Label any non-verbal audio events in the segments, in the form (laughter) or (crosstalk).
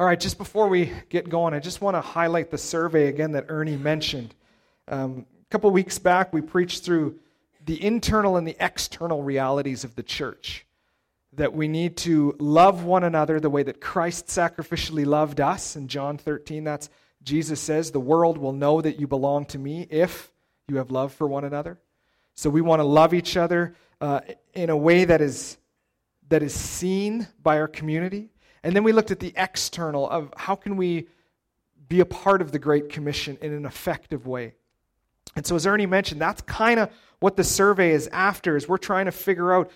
All right, just before we get going, I just want to highlight the survey again that Ernie mentioned. Um, a couple weeks back, we preached through the internal and the external realities of the church. That we need to love one another the way that Christ sacrificially loved us. In John 13, that's Jesus says, The world will know that you belong to me if you have love for one another. So we want to love each other uh, in a way that is, that is seen by our community and then we looked at the external of how can we be a part of the Great Commission in an effective way. And so, as Ernie mentioned, that's kind of what the survey is after. Is we're trying to figure out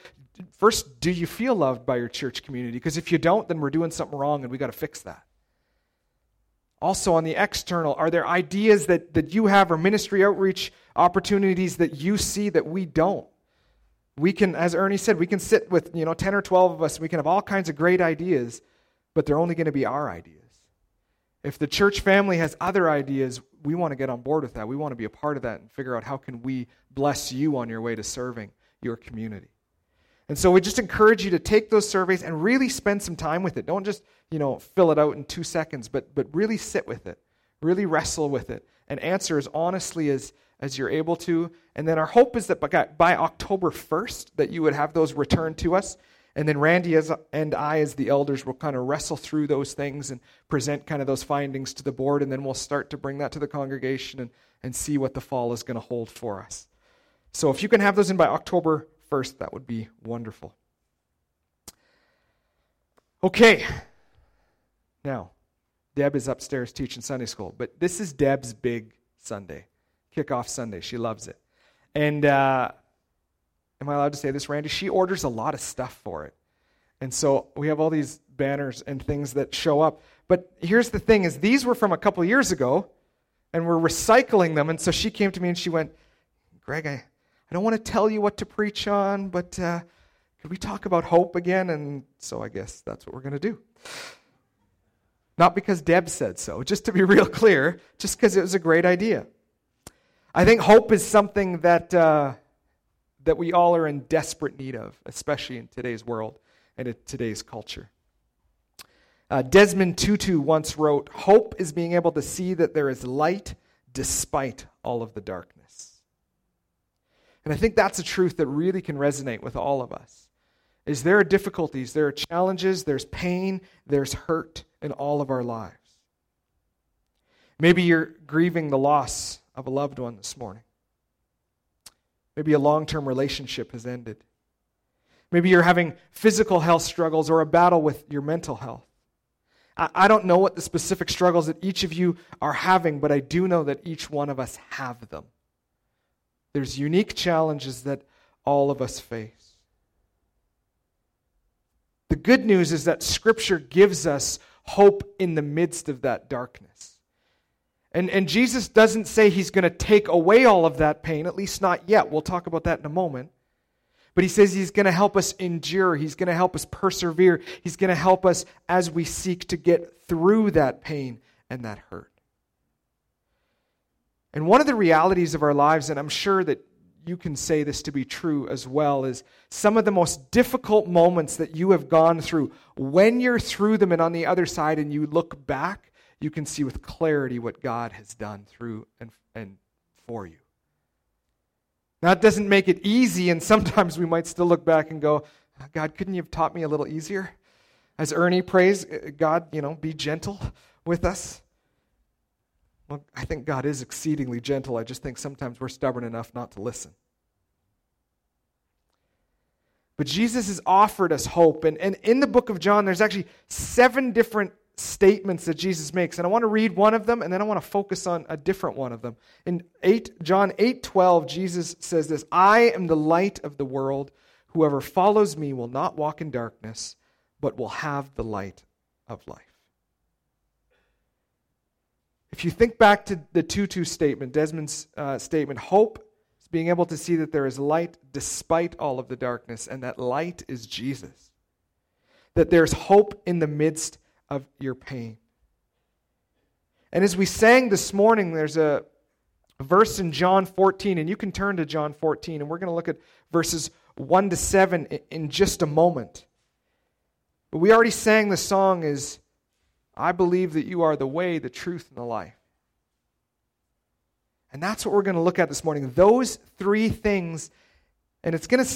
first, do you feel loved by your church community? Because if you don't, then we're doing something wrong, and we got to fix that. Also, on the external, are there ideas that, that you have or ministry outreach opportunities that you see that we don't? We can, as Ernie said, we can sit with you know 10 or 12 of us, And we can have all kinds of great ideas, but they're only going to be our ideas. If the church family has other ideas, we want to get on board with that. We want to be a part of that and figure out how can we bless you on your way to serving your community. And so we just encourage you to take those surveys and really spend some time with it. Don't just, you know, fill it out in 2 seconds, but but really sit with it. Really wrestle with it and answer as honestly as as you're able to. And then our hope is that by, by October 1st that you would have those returned to us and then Randy as, and I, as the elders, will kind of wrestle through those things and present kind of those findings to the board, and then we'll start to bring that to the congregation and, and see what the fall is going to hold for us. So if you can have those in by October 1st, that would be wonderful. Okay. Now, Deb is upstairs teaching Sunday school, but this is Deb's big Sunday, kickoff Sunday. She loves it. And uh, am I allowed to say this, Randy? She orders a lot of stuff for it. And so we have all these banners and things that show up. But here's the thing is these were from a couple years ago, and we're recycling them. And so she came to me and she went, Greg, I, I don't want to tell you what to preach on, but uh, could we talk about hope again? And so I guess that's what we're going to do. Not because Deb said so, just to be (laughs) real clear, just because it was a great idea. I think hope is something that uh, that we all are in desperate need of, especially in today's world and in today's culture. Uh, Desmond Tutu once wrote Hope is being able to see that there is light despite all of the darkness. And I think that's a truth that really can resonate with all of us. Is there are difficulties, there are challenges, there's pain, there's hurt in all of our lives. Maybe you're grieving the loss of a loved one this morning. Maybe a long term relationship has ended. Maybe you're having physical health struggles or a battle with your mental health. I don't know what the specific struggles that each of you are having, but I do know that each one of us have them. There's unique challenges that all of us face. The good news is that Scripture gives us hope in the midst of that darkness. And, and Jesus doesn't say he's going to take away all of that pain, at least not yet. We'll talk about that in a moment. But he says he's going to help us endure. He's going to help us persevere. He's going to help us as we seek to get through that pain and that hurt. And one of the realities of our lives, and I'm sure that you can say this to be true as well, is some of the most difficult moments that you have gone through, when you're through them and on the other side and you look back, you can see with clarity what God has done through and, and for you. Now, doesn't make it easy, and sometimes we might still look back and go, God, couldn't you have taught me a little easier? As Ernie prays, uh, God, you know, be gentle with us. Well, I think God is exceedingly gentle. I just think sometimes we're stubborn enough not to listen. But Jesus has offered us hope. And, and in the book of John, there's actually seven different statements that Jesus makes. And I want to read one of them and then I want to focus on a different one of them. In 8 John 8:12 Jesus says this, "I am the light of the world. Whoever follows me will not walk in darkness, but will have the light of life." If you think back to the Tutu statement, Desmond's uh, statement, hope is being able to see that there is light despite all of the darkness, and that light is Jesus. That there's hope in the midst of your pain. And as we sang this morning, there's a verse in John 14, and you can turn to John 14, and we're going to look at verses 1 to 7 in just a moment. But we already sang the song is I believe that you are the way, the truth, and the life. And that's what we're going to look at this morning. Those three things, and it's going to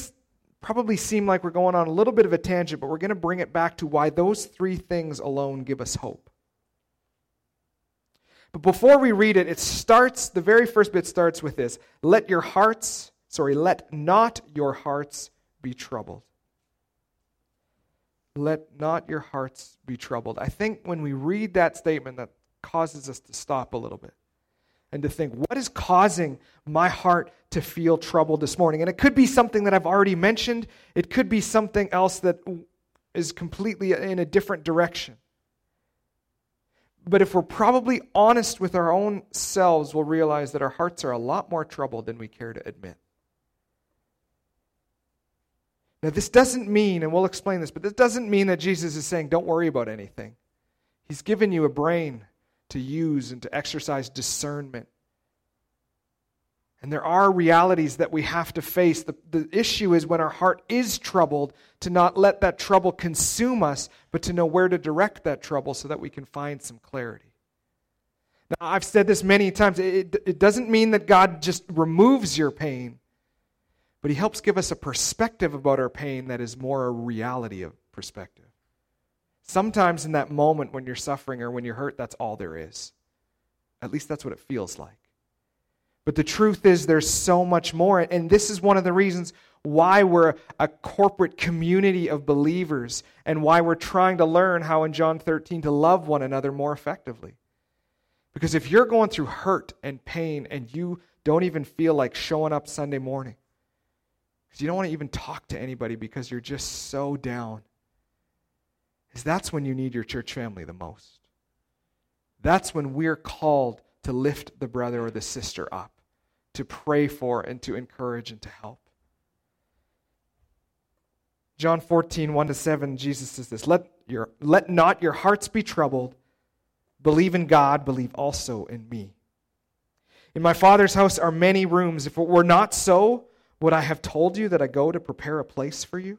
probably seem like we're going on a little bit of a tangent, but we're going to bring it back to why those three things alone give us hope. But before we read it, it starts, the very first bit starts with this Let your hearts, sorry, let not your hearts be troubled. Let not your hearts be troubled. I think when we read that statement, that causes us to stop a little bit and to think, what is causing my heart to feel troubled this morning? And it could be something that I've already mentioned, it could be something else that is completely in a different direction. But if we're probably honest with our own selves, we'll realize that our hearts are a lot more troubled than we care to admit. Now, this doesn't mean, and we'll explain this, but this doesn't mean that Jesus is saying, don't worry about anything. He's given you a brain to use and to exercise discernment. And there are realities that we have to face. The, the issue is when our heart is troubled, to not let that trouble consume us, but to know where to direct that trouble so that we can find some clarity. Now, I've said this many times. It, it doesn't mean that God just removes your pain, but He helps give us a perspective about our pain that is more a reality of perspective. Sometimes in that moment when you're suffering or when you're hurt, that's all there is. At least that's what it feels like. But the truth is, there's so much more. And this is one of the reasons why we're a corporate community of believers and why we're trying to learn how in John 13 to love one another more effectively. Because if you're going through hurt and pain and you don't even feel like showing up Sunday morning, because you don't want to even talk to anybody because you're just so down, is that's when you need your church family the most. That's when we're called to lift the brother or the sister up to pray for and to encourage and to help. John 14, 1 to 7, Jesus says this let, your, let not your hearts be troubled. Believe in God, believe also in me. In my Father's house are many rooms. If it were not so, would I have told you that I go to prepare a place for you?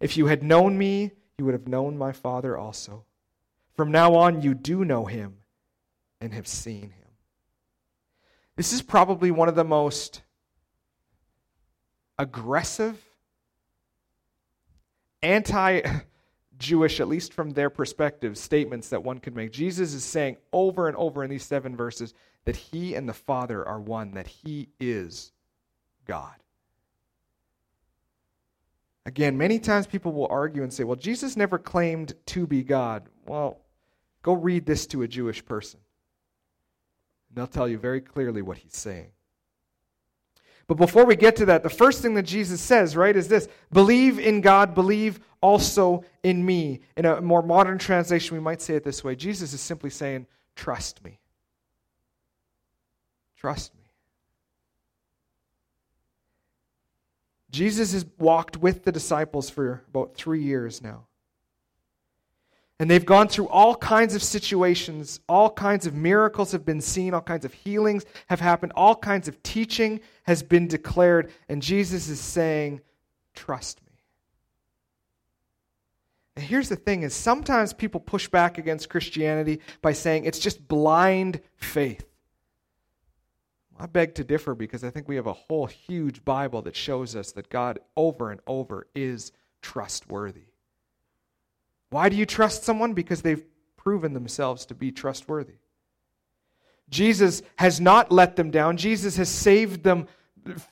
If you had known me, you would have known my Father also. From now on, you do know him and have seen him. This is probably one of the most aggressive, anti Jewish, at least from their perspective, statements that one could make. Jesus is saying over and over in these seven verses that he and the Father are one, that he is God. Again, many times people will argue and say, well, Jesus never claimed to be God. Well, go read this to a Jewish person. And they'll tell you very clearly what he's saying. But before we get to that, the first thing that Jesus says, right, is this believe in God, believe also in me. In a more modern translation, we might say it this way Jesus is simply saying, trust me. Trust me. Jesus has walked with the disciples for about three years now. And they've gone through all kinds of situations, all kinds of miracles have been seen, all kinds of healings have happened, all kinds of teaching has been declared. And Jesus is saying, Trust me. And here's the thing is sometimes people push back against Christianity by saying it's just blind faith. I beg to differ because I think we have a whole huge Bible that shows us that God over and over is trustworthy. Why do you trust someone? Because they've proven themselves to be trustworthy. Jesus has not let them down. Jesus has saved them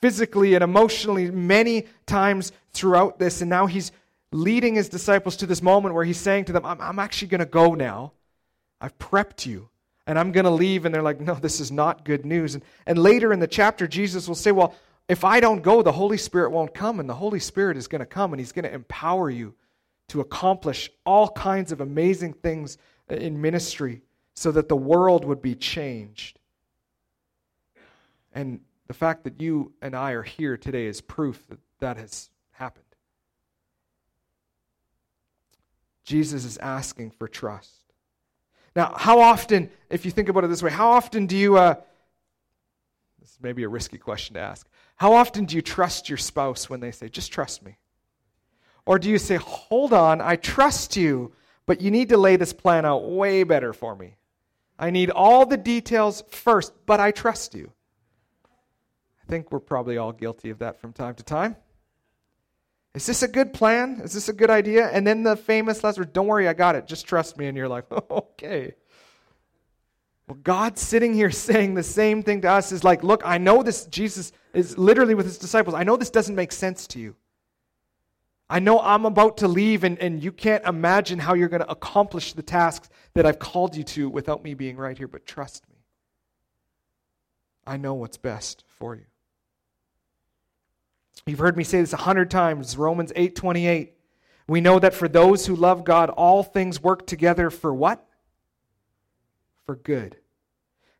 physically and emotionally many times throughout this. And now he's leading his disciples to this moment where he's saying to them, I'm, I'm actually going to go now. I've prepped you and I'm going to leave. And they're like, no, this is not good news. And, and later in the chapter, Jesus will say, well, if I don't go, the Holy Spirit won't come. And the Holy Spirit is going to come and he's going to empower you to accomplish all kinds of amazing things in ministry so that the world would be changed. And the fact that you and I are here today is proof that that has happened. Jesus is asking for trust. Now, how often, if you think about it this way, how often do you, uh, this is maybe a risky question to ask, how often do you trust your spouse when they say, just trust me? Or do you say, hold on, I trust you, but you need to lay this plan out way better for me? I need all the details first, but I trust you. I think we're probably all guilty of that from time to time. Is this a good plan? Is this a good idea? And then the famous word, don't worry, I got it. Just trust me. And you're like, (laughs) okay. Well, God's sitting here (laughs) saying the same thing to us is like, look, I know this, Jesus is literally with his disciples. I know this doesn't make sense to you. I know I'm about to leave, and, and you can't imagine how you're going to accomplish the tasks that I've called you to without me being right here, but trust me. I know what's best for you. You've heard me say this a hundred times, Romans 8 28. We know that for those who love God, all things work together for what? For good.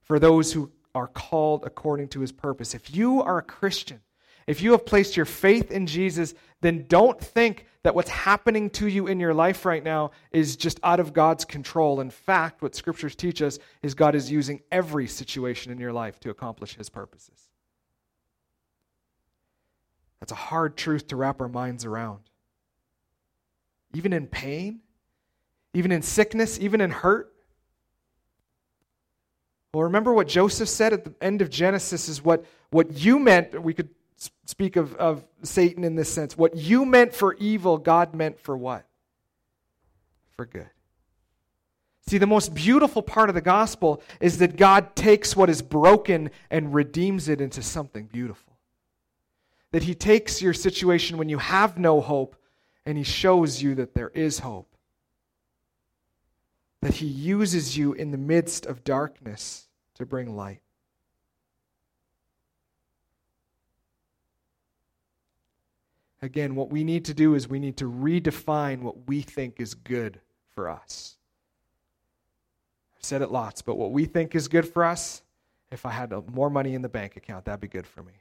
For those who are called according to his purpose. If you are a Christian, if you have placed your faith in Jesus, then don't think that what's happening to you in your life right now is just out of God's control. In fact, what scriptures teach us is God is using every situation in your life to accomplish his purposes. That's a hard truth to wrap our minds around. Even in pain, even in sickness, even in hurt. Well, remember what Joseph said at the end of Genesis is what, what you meant, we could speak of, of Satan in this sense. What you meant for evil, God meant for what? For good. See, the most beautiful part of the gospel is that God takes what is broken and redeems it into something beautiful that He takes your situation when you have no hope and He shows you that there is hope. That He uses you in the midst of darkness to bring light. Again, what we need to do is we need to redefine what we think is good for us. I've said it lots, but what we think is good for us, if I had more money in the bank account, that'd be good for me.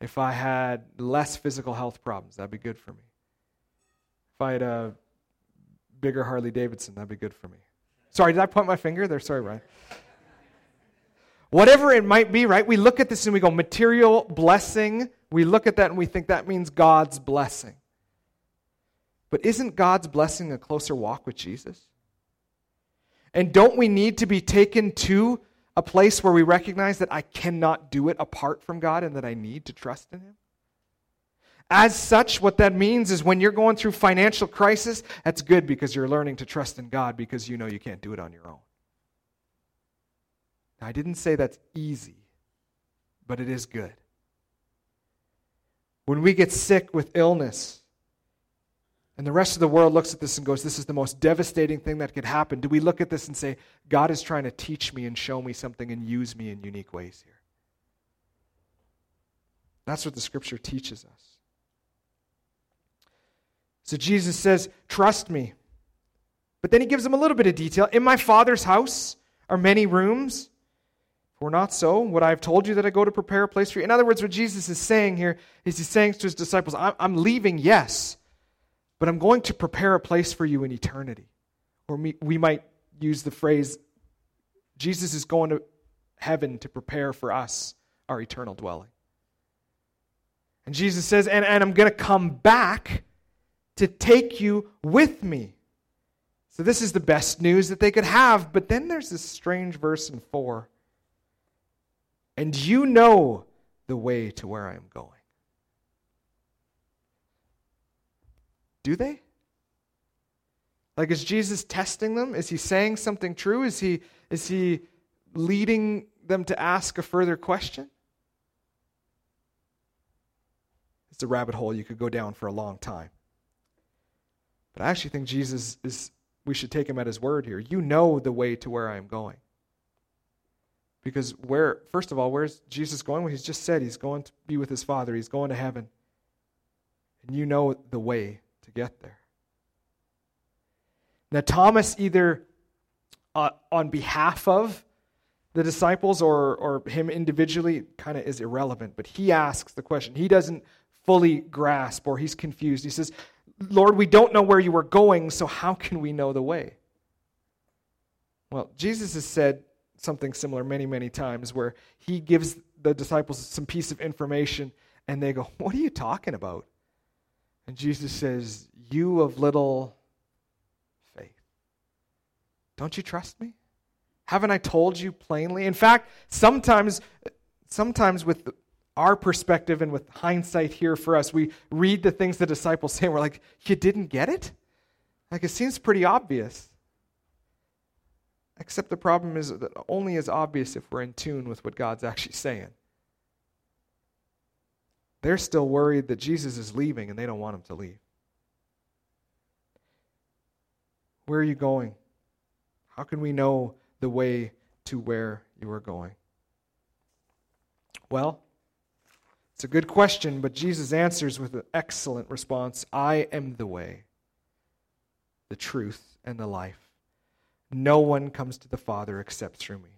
If I had less physical health problems, that'd be good for me. If I had a bigger Harley Davidson, that'd be good for me. Sorry, did I point my finger there? Sorry, Brian. Whatever it might be, right? We look at this and we go, material blessing. We look at that and we think that means God's blessing. But isn't God's blessing a closer walk with Jesus? And don't we need to be taken to a place where we recognize that I cannot do it apart from God and that I need to trust in Him? As such, what that means is when you're going through financial crisis, that's good because you're learning to trust in God because you know you can't do it on your own. Now, I didn't say that's easy, but it is good. When we get sick with illness, and the rest of the world looks at this and goes, This is the most devastating thing that could happen. Do we look at this and say, God is trying to teach me and show me something and use me in unique ways here? That's what the scripture teaches us. So Jesus says, Trust me. But then he gives them a little bit of detail. In my Father's house are many rooms. If we're not so, would I have told you that I go to prepare a place for you? In other words, what Jesus is saying here is he's saying to his disciples, I'm leaving, yes but I'm going to prepare a place for you in eternity. Or we, might use the phrase, Jesus is going to heaven to prepare for us our eternal dwelling. And Jesus says, and, and I'm going to come back to take you with me. So this is the best news that they could have. But then there's this strange verse in 4. And you know the way to where I am going. Do they? Like, is Jesus testing them? Is he saying something true? Is he, is he leading them to ask a further question? It's a rabbit hole you could go down for a long time. But I actually think Jesus is, we should take him at his word here. You know the way to where I am going. Because where, first of all, where's Jesus going? Well, he's just said he's going to be with his Father, he's going to heaven. And you know the way to get there. Now, Thomas, either uh, on behalf of the disciples or, or him individually, kind of is irrelevant, but he asks the question. He doesn't fully grasp or he's confused. He says, Lord, we don't know where you are going, so how can we know the way? Well, Jesus has said something similar many, many times where he gives the disciples some piece of information and they go, What are you talking about? And Jesus says, You of little faith. Don't you trust me? Haven't I told you plainly? In fact, sometimes, sometimes with our perspective and with hindsight here for us, we read the things the disciples say and we're like, You didn't get it? Like, it seems pretty obvious. Except the problem is that only is obvious if we're in tune with what God's actually saying. They're still worried that Jesus is leaving and they don't want him to leave. Where are you going? How can we know the way to where you are going? Well, it's a good question, but Jesus answers with an excellent response I am the way, the truth, and the life. No one comes to the Father except through me.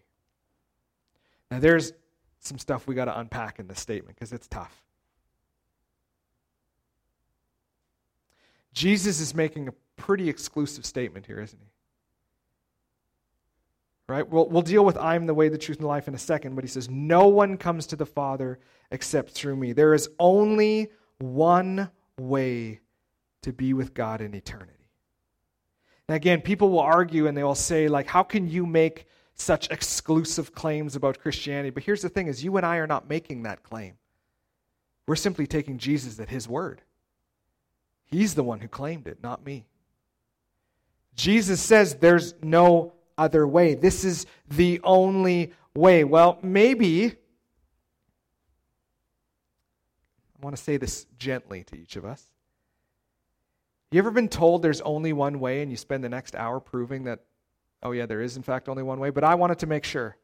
Now, there's some stuff we got to unpack in this statement because it's tough. Jesus is making a pretty exclusive statement here, isn't he? Right? We'll, we'll deal with I'm the way, the truth, and the life in a second, but he says, No one comes to the Father except through me. There is only one way to be with God in eternity. And again, people will argue and they will say, like, how can you make such exclusive claims about Christianity? But here's the thing is you and I are not making that claim. We're simply taking Jesus at his word. He's the one who claimed it, not me. Jesus says there's no other way. This is the only way. Well, maybe, I want to say this gently to each of us. You ever been told there's only one way and you spend the next hour proving that, oh, yeah, there is in fact only one way, but I wanted to make sure?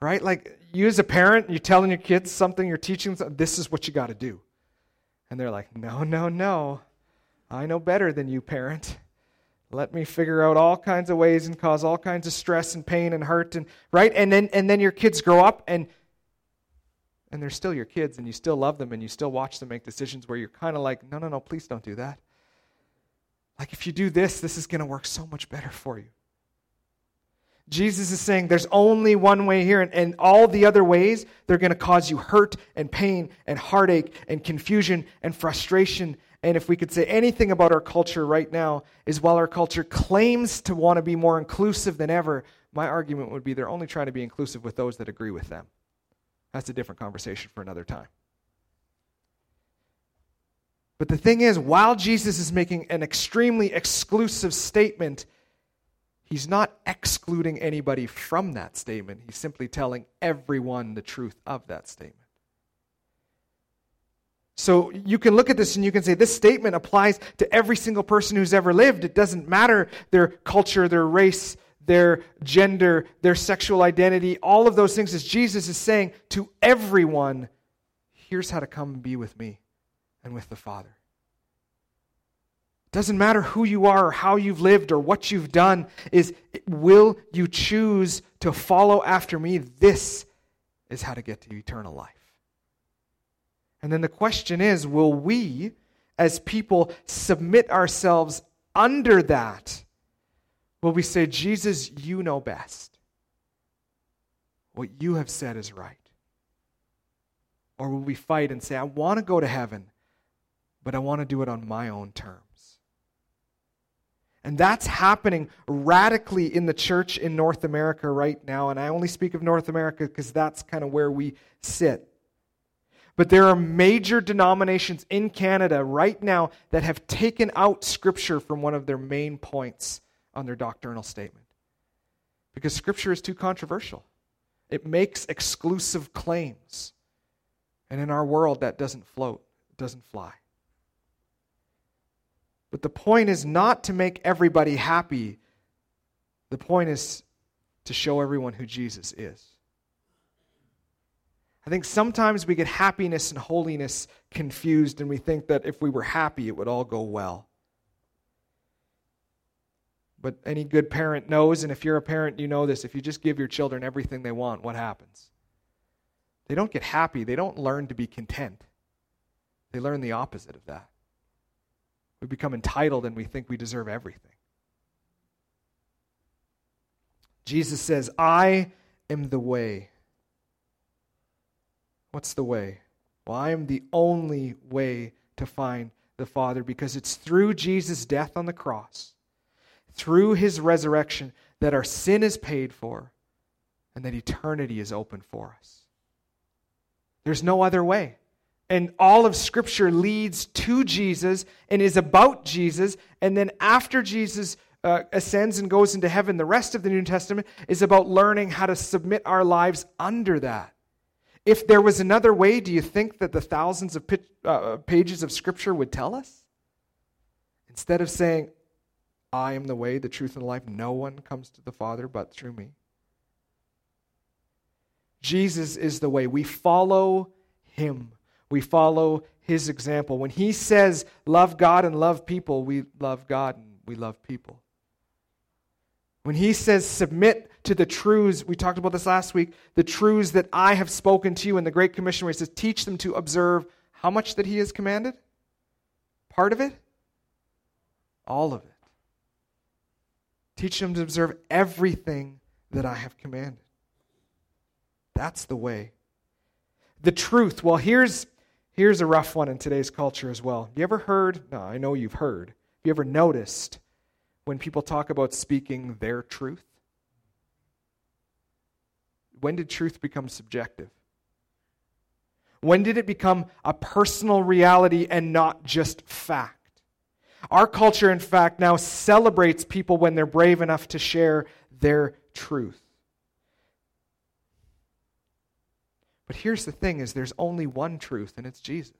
Right? Like, you as a parent, you're telling your kids something, you're teaching them, this is what you got to do. And they're like, no, no, no. I know better than you, parent. Let me figure out all kinds of ways and cause all kinds of stress and pain and hurt and right and then and then your kids grow up and and they're still your kids and you still love them and you still watch them make decisions where you're kind of like no no no please don't do that like, if you do this, this is going to work so much better for you. Jesus is saying there's only one way here, and, and all the other ways, they're going to cause you hurt and pain and heartache and confusion and frustration. And if we could say anything about our culture right now, is while our culture claims to want to be more inclusive than ever, my argument would be they're only trying to be inclusive with those that agree with them. That's a different conversation for another time. But the thing is, while Jesus is making an extremely exclusive statement, he's not excluding anybody from that statement. He's simply telling everyone the truth of that statement. So you can look at this and you can say this statement applies to every single person who's ever lived. It doesn't matter their culture, their race, their gender, their sexual identity, all of those things, as Jesus is saying to everyone, here's how to come and be with me and with the Father. Doesn't matter who you are or how you've lived or what you've done, is will you choose to follow after me? This is how to get to eternal life. And then the question is will we, as people, submit ourselves under that? Will we say, Jesus, you know best? What you have said is right? Or will we fight and say, I want to go to heaven, but I want to do it on my own terms? And that's happening radically in the church in North America right now. And I only speak of North America because that's kind of where we sit. But there are major denominations in Canada right now that have taken out Scripture from one of their main points on their doctrinal statement. Because Scripture is too controversial, it makes exclusive claims. And in our world, that doesn't float, it doesn't fly. But the point is not to make everybody happy. The point is to show everyone who Jesus is. I think sometimes we get happiness and holiness confused, and we think that if we were happy, it would all go well. But any good parent knows, and if you're a parent, you know this if you just give your children everything they want, what happens? They don't get happy. They don't learn to be content. They learn the opposite of that. We become entitled and we think we deserve everything. Jesus says, I am the way. What's the way? Well, I am the only way to find the Father because it's through Jesus' death on the cross, through his resurrection, that our sin is paid for and that eternity is open for us. There's no other way. And all of Scripture leads to Jesus and is about Jesus. And then after Jesus uh, ascends and goes into heaven, the rest of the New Testament is about learning how to submit our lives under that. If there was another way, do you think that the thousands of uh, pages of Scripture would tell us? Instead of saying, I am the way, the truth, and the life, no one comes to the Father but through me. Jesus is the way. We follow him, we follow his example. When he says, love God and love people, we love God and we love people. When he says, submit to the truths, we talked about this last week, the truths that I have spoken to you in the Great Commission, where he says, teach them to observe how much that he has commanded? Part of it? All of it. Teach them to observe everything that I have commanded. That's the way. The truth. Well, here's here's a rough one in today's culture as well. You ever heard? No, I know you've heard. Have you ever noticed when people talk about speaking their truth? When did truth become subjective? When did it become a personal reality and not just fact? Our culture, in fact, now celebrates people when they're brave enough to share their truth. But here's the thing is there's only one truth and it's Jesus.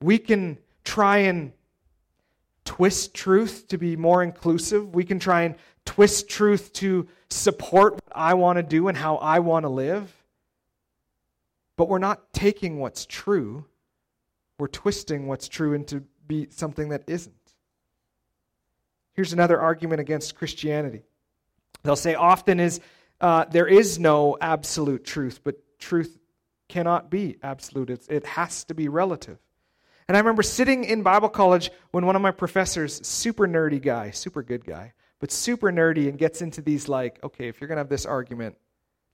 We can try and twist truth to be more inclusive. We can try and twist truth to support what I want to do and how I want to live. But we're not taking what's true, we're twisting what's true into be something that isn't. Here's another argument against Christianity. They'll say often is uh, there is no absolute truth, but truth cannot be absolute. It's, it has to be relative. And I remember sitting in Bible college when one of my professors, super nerdy guy, super good guy, but super nerdy, and gets into these like, okay, if you're going to have this argument,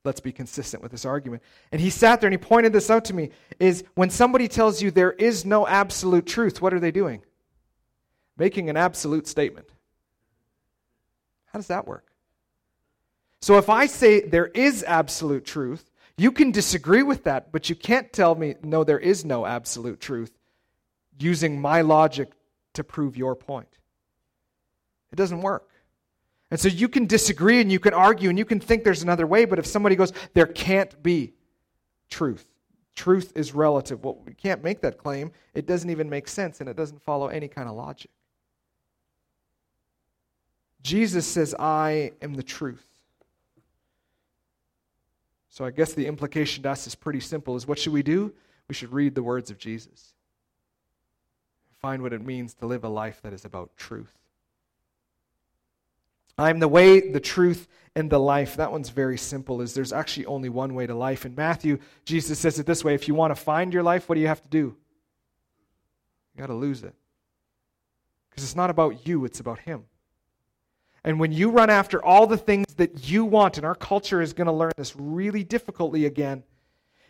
let's be consistent with this argument. And he sat there and he pointed this out to me is when somebody tells you there is no absolute truth, what are they doing? Making an absolute statement. How does that work? So if I say there is absolute truth, you can disagree with that, but you can't tell me, no, there is no absolute truth using my logic to prove your point. It doesn't work. And so you can disagree and you can argue and you can think there's another way, but if somebody goes, there can't be truth, truth is relative. Well, we can't make that claim. It doesn't even make sense and it doesn't follow any kind of logic. Jesus says, I am the truth. So I guess the implication to us is pretty simple is what should we do? We should read the words of Jesus. Find what it means to live a life that is about truth. I'm the way, the truth, and the life. That one's very simple, is there's actually only one way to life. In Matthew, Jesus says it this way if you want to find your life, what do you have to do? You got to lose it. Because it's not about you, it's about Him. And when you run after all the things that you want, and our culture is going to learn this really difficultly again,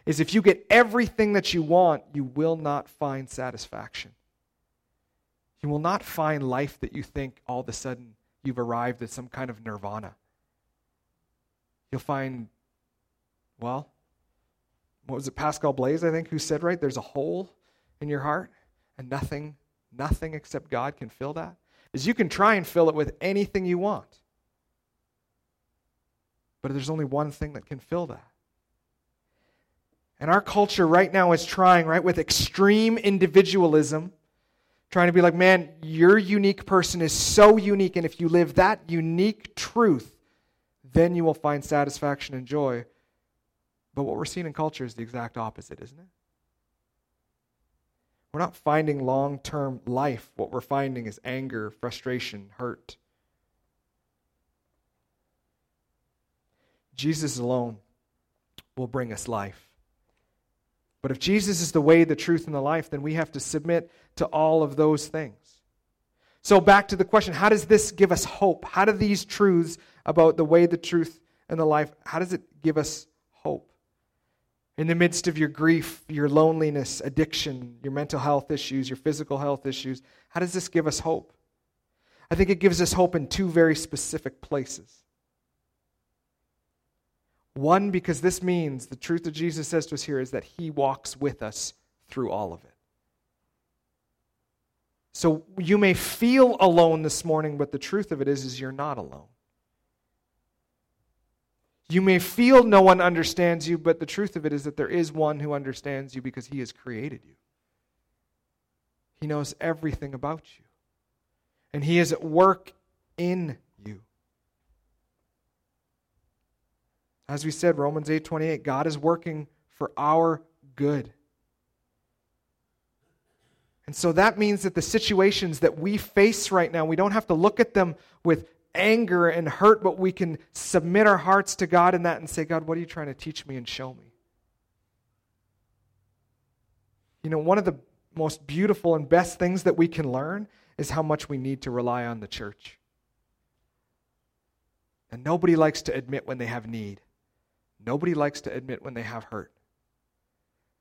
is if you get everything that you want, you will not find satisfaction. You will not find life that you think all of a sudden you've arrived at some kind of nirvana. You'll find, well, what was it, Pascal Blaise, I think, who said, right, there's a hole in your heart, and nothing, nothing except God can fill that is you can try and fill it with anything you want. But there's only one thing that can fill that. And our culture right now is trying, right, with extreme individualism, trying to be like, man, your unique person is so unique. And if you live that unique truth, then you will find satisfaction and joy. But what we're seeing in culture is the exact opposite, isn't it? We're not finding long term life. What we're finding is anger, frustration, hurt. Jesus alone will bring us life. But if Jesus is the way, the truth, and the life, then we have to submit to all of those things. So, back to the question how does this give us hope? How do these truths about the way, the truth, and the life, how does it give us? In the midst of your grief, your loneliness, addiction, your mental health issues, your physical health issues, how does this give us hope? I think it gives us hope in two very specific places. One, because this means the truth that Jesus says to us here is that he walks with us through all of it. So you may feel alone this morning, but the truth of it is, is you're not alone. You may feel no one understands you, but the truth of it is that there is one who understands you because he has created you. He knows everything about you. And he is at work in you. As we said, Romans 8:28, God is working for our good. And so that means that the situations that we face right now, we don't have to look at them with anger and hurt, but we can submit our hearts to God in that and say, God, what are you trying to teach me and show me? You know, one of the most beautiful and best things that we can learn is how much we need to rely on the church. And nobody likes to admit when they have need. Nobody likes to admit when they have hurt.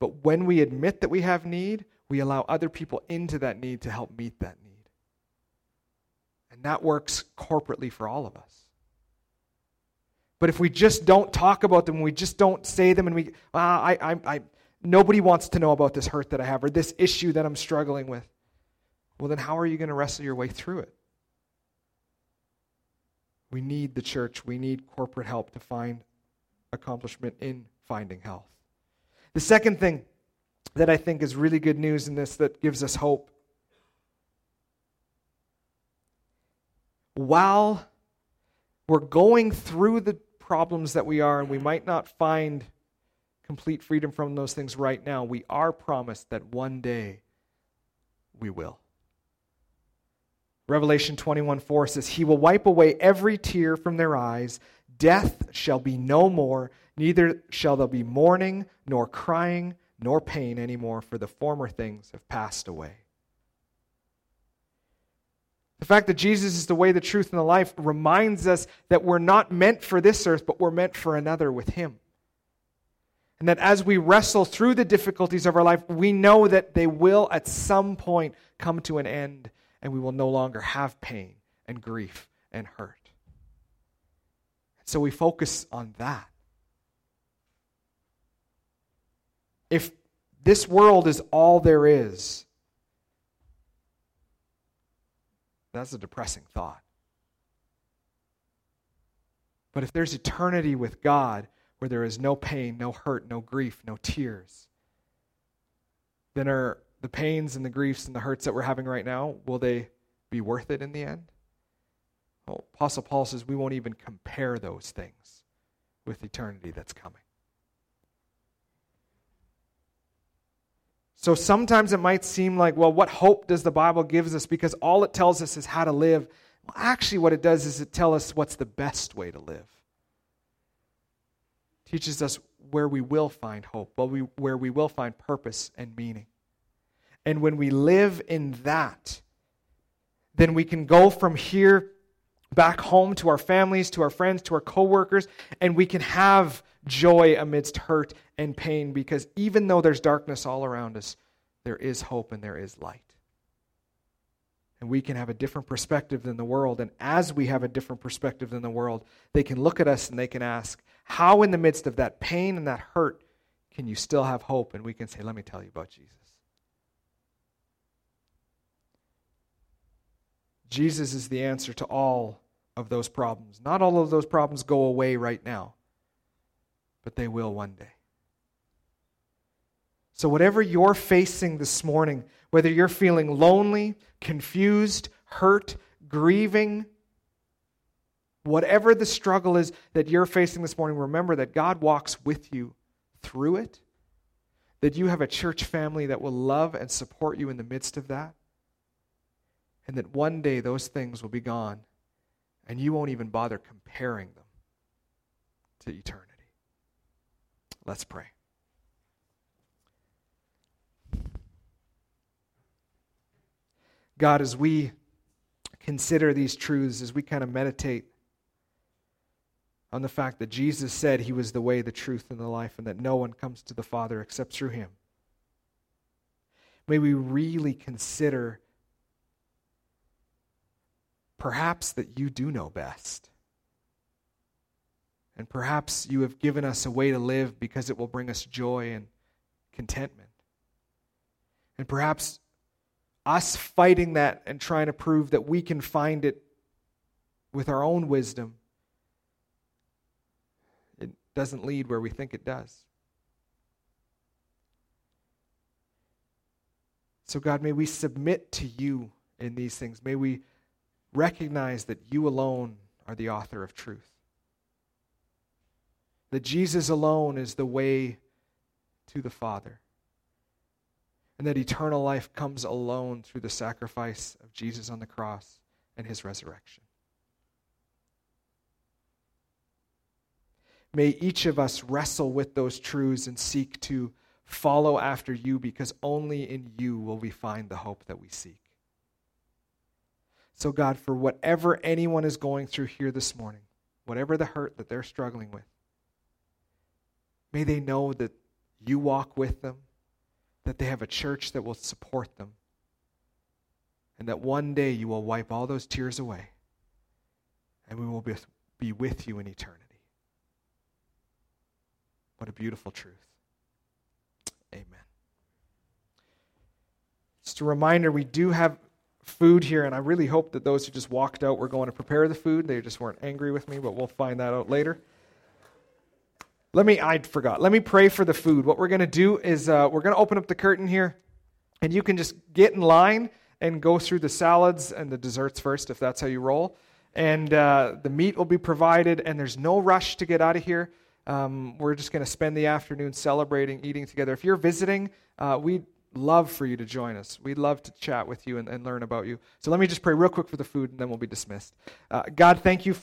But when we admit that we have need, we allow other people into that need to help meet that need. That works corporately for all of us. But if we just don't talk about them, we just don't say them, and we, ah, I, I, I, nobody wants to know about this hurt that I have or this issue that I'm struggling with, well, then how are you going to wrestle your way through it? We need the church. We need corporate help to find accomplishment in finding health. The second thing that I think is really good news in this that gives us hope while we're going through the problems that we are, and we might not find complete freedom from those things right now, we are promised that one day we will. Revelation 21 4 says, He will wipe away every tear from their eyes. Death shall be no more, neither shall there be mourning, nor crying, nor pain anymore, for the former things have passed away. The fact that Jesus is the way, the truth, and the life reminds us that we're not meant for this earth, but we're meant for another with Him. And that as we wrestle through the difficulties of our life, we know that they will at some point come to an end and we will no longer have pain and grief and hurt. So we focus on that. If this world is all there is, That's a depressing thought. But if there's eternity with God where there is no pain, no hurt, no grief, no tears, then are the pains and the griefs and the hurts that we're having right now, will they be worth it in the end? Well, Apostle Paul says we won't even compare those things with eternity that's coming. So sometimes it might seem like, well, what hope does the Bible gives us? Because all it tells us is how to live. Well, actually, what it does is it tells us what's the best way to live. It teaches us where we will find hope, where we will find purpose and meaning. And when we live in that, then we can go from here back home to our families, to our friends, to our coworkers, and we can have joy amidst hurt and pain because even though there's darkness all around us, there is hope and there is light. And we can have a different perspective than the world. And as we have a different perspective than the world, they can look at us and they can ask, How, in the midst of that pain and that hurt, can you still have hope? And we can say, Let me tell you about Jesus. Jesus is the answer to all of those problems. Not all of those problems go away right now but they will one day. So, whatever you're facing this morning, whether you're feeling lonely, confused, hurt, grieving, whatever the struggle is that you're facing this morning, remember that God walks with you through it, that you have a church family that will love and support you in the midst of that. And that one day those things will be gone and you won't even bother comparing them to eternity. Let's pray. God, as we consider these truths, as we kind of meditate on the fact that Jesus said he was the way, the truth, and the life, and that no one comes to the Father except through him, may we really consider perhaps that you do know best. And perhaps you have given us a way to live because it will bring us joy and contentment. And perhaps us fighting that and trying to prove that we can find it with our own wisdom, it doesn't lead where we think it does. So, God, may we submit to you in these things. May we recognize that you alone are the author of truth. That Jesus alone is the way to the Father and that eternal life comes alone through the sacrifice of Jesus on the cross and his resurrection. May each of us wrestle with those truths and seek to follow after you because only in you will we find the hope that we seek. So, God, for whatever anyone is going through here this morning, whatever the hurt that they're struggling with, may they know that you walk with them that they have a church that will support them, and that one day you will wipe all those tears away, and we will be, with you in eternity. What a beautiful truth. Amen. Just a reminder we do have food here, and I really hope that those who just walked out were going to prepare the food. They just weren't angry with me, but we'll find that out later. Let me, I forgot. Let me pray for the food. What we're going to do is uh, we're going to open up the curtain here, and you can just get in line and go through the salads and the desserts first, if that's how you roll. And uh, the meat will be provided, and there's no rush to get out of here. Um, we're just going to spend the afternoon celebrating, eating together. If you're visiting, uh, we'd love for you to join us. We'd love to chat with you and, and, learn about you. So let me just pray real quick for the food, and then we'll be dismissed. Uh, God, thank you